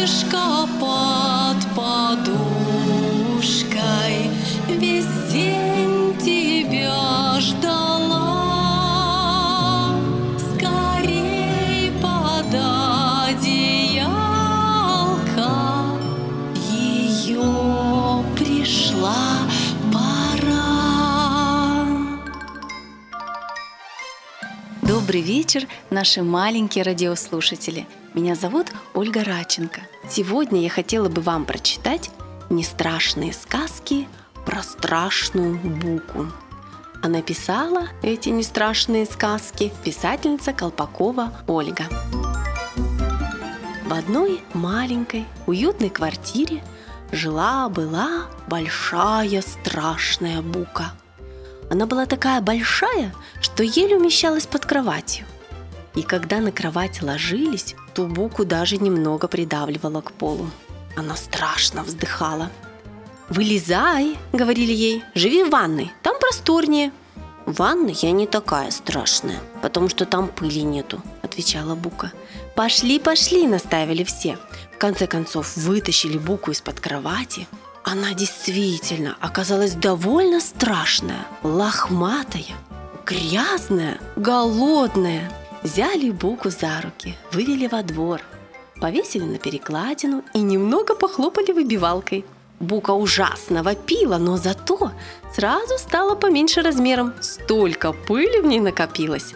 Мишка под подушкой. Весь день тебя ждала. Скорей под одеялко. Ее пришла пора. Добрый вечер, наши маленькие радиослушатели. Меня зовут Ольга Раченко. Сегодня я хотела бы вам прочитать не страшные сказки про страшную буку. А написала эти нестрашные сказки писательница Колпакова Ольга. В одной маленькой уютной квартире жила-была большая страшная бука. Она была такая большая, что еле умещалась под кроватью. И когда на кровать ложились, ту буку даже немного придавливала к полу. Она страшно вздыхала. «Вылезай!» — говорили ей. «Живи в ванной, там просторнее». «Ванна я не такая страшная, потому что там пыли нету», — отвечала Бука. «Пошли, пошли!» — настаивали все. В конце концов вытащили Буку из-под кровати. Она действительно оказалась довольно страшная, лохматая, грязная, голодная. Взяли Буку за руки, вывели во двор, повесили на перекладину и немного похлопали выбивалкой. Бука ужасно вопила, но зато сразу стала поменьше размером. Столько пыли в ней накопилось.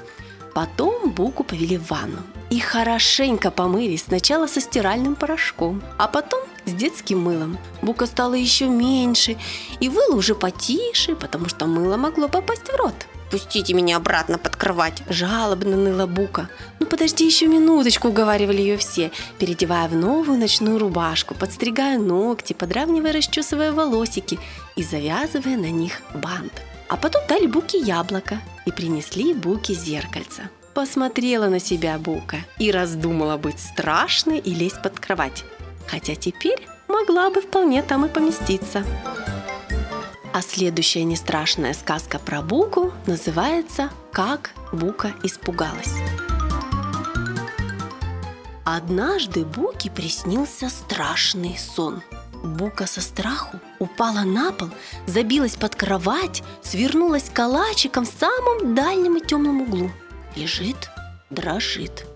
Потом Буку повели в ванну и хорошенько помыли сначала со стиральным порошком, а потом с детским мылом. Бука стала еще меньше и выла уже потише, потому что мыло могло попасть в рот. «Пустите меня обратно под кровать!» – жалобно ныла Бука. «Ну подожди еще минуточку!» – уговаривали ее все, переодевая в новую ночную рубашку, подстригая ногти, подравнивая, расчесывая волосики и завязывая на них бант. А потом дали Буке яблоко и принесли Буке зеркальце. Посмотрела на себя Бука и раздумала быть страшной и лезть под кровать. Хотя теперь могла бы вполне там и поместиться. А следующая нестрашная сказка про Буку называется «Как Бука испугалась». Однажды Буке приснился страшный сон. Бука со страху упала на пол, забилась под кровать, свернулась калачиком в самом дальнем и темном углу. Лежит, дрожит.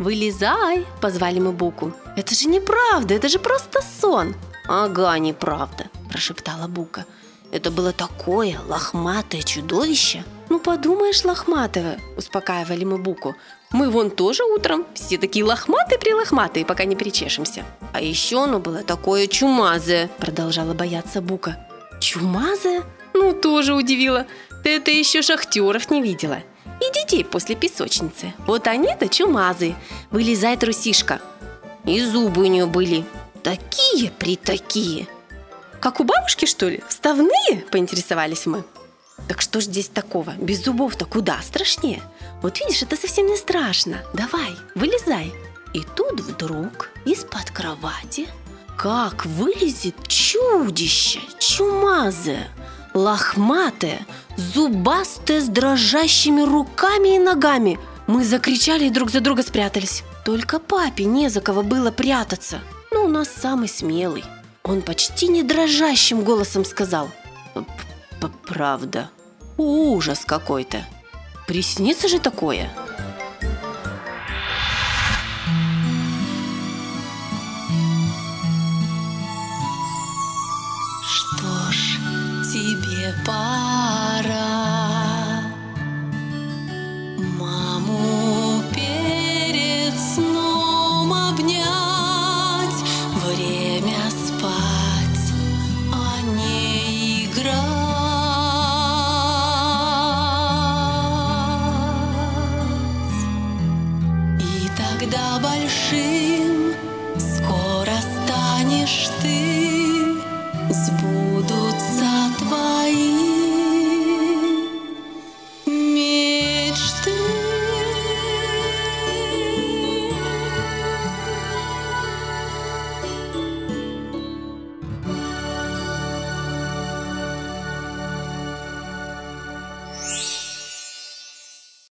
«Вылезай!» – позвали мы Буку. «Это же неправда, это же просто сон!» «Ага, неправда!» – прошептала Бука. Это было такое лохматое чудовище. Ну, подумаешь, лохматое, успокаивали мы Буку. Мы вон тоже утром все такие лохматые-прилохматые, пока не причешемся. А еще оно было такое чумазое, продолжала бояться Бука. Чумазое? Ну, тоже удивила. Ты это еще шахтеров не видела. И детей после песочницы. Вот они-то чумазые. Вылезай, трусишка. И зубы у нее были такие при такие. Как у бабушки, что ли? Вставные?» – поинтересовались мы. Так что ж здесь такого? Без зубов-то куда страшнее? Вот видишь, это совсем не страшно. Давай, вылезай. И тут вдруг из-под кровати как вылезет чудище, чумазое, лохматое, зубастое с дрожащими руками и ногами. Мы закричали и друг за друга спрятались. Только папе не за кого было прятаться. Но у нас самый смелый. Он почти не дрожащим голосом сказал. «Правда, ужас какой-то. Приснится же такое?» Что ж, тебе пора когда большим скоро станешь ты, сбудутся.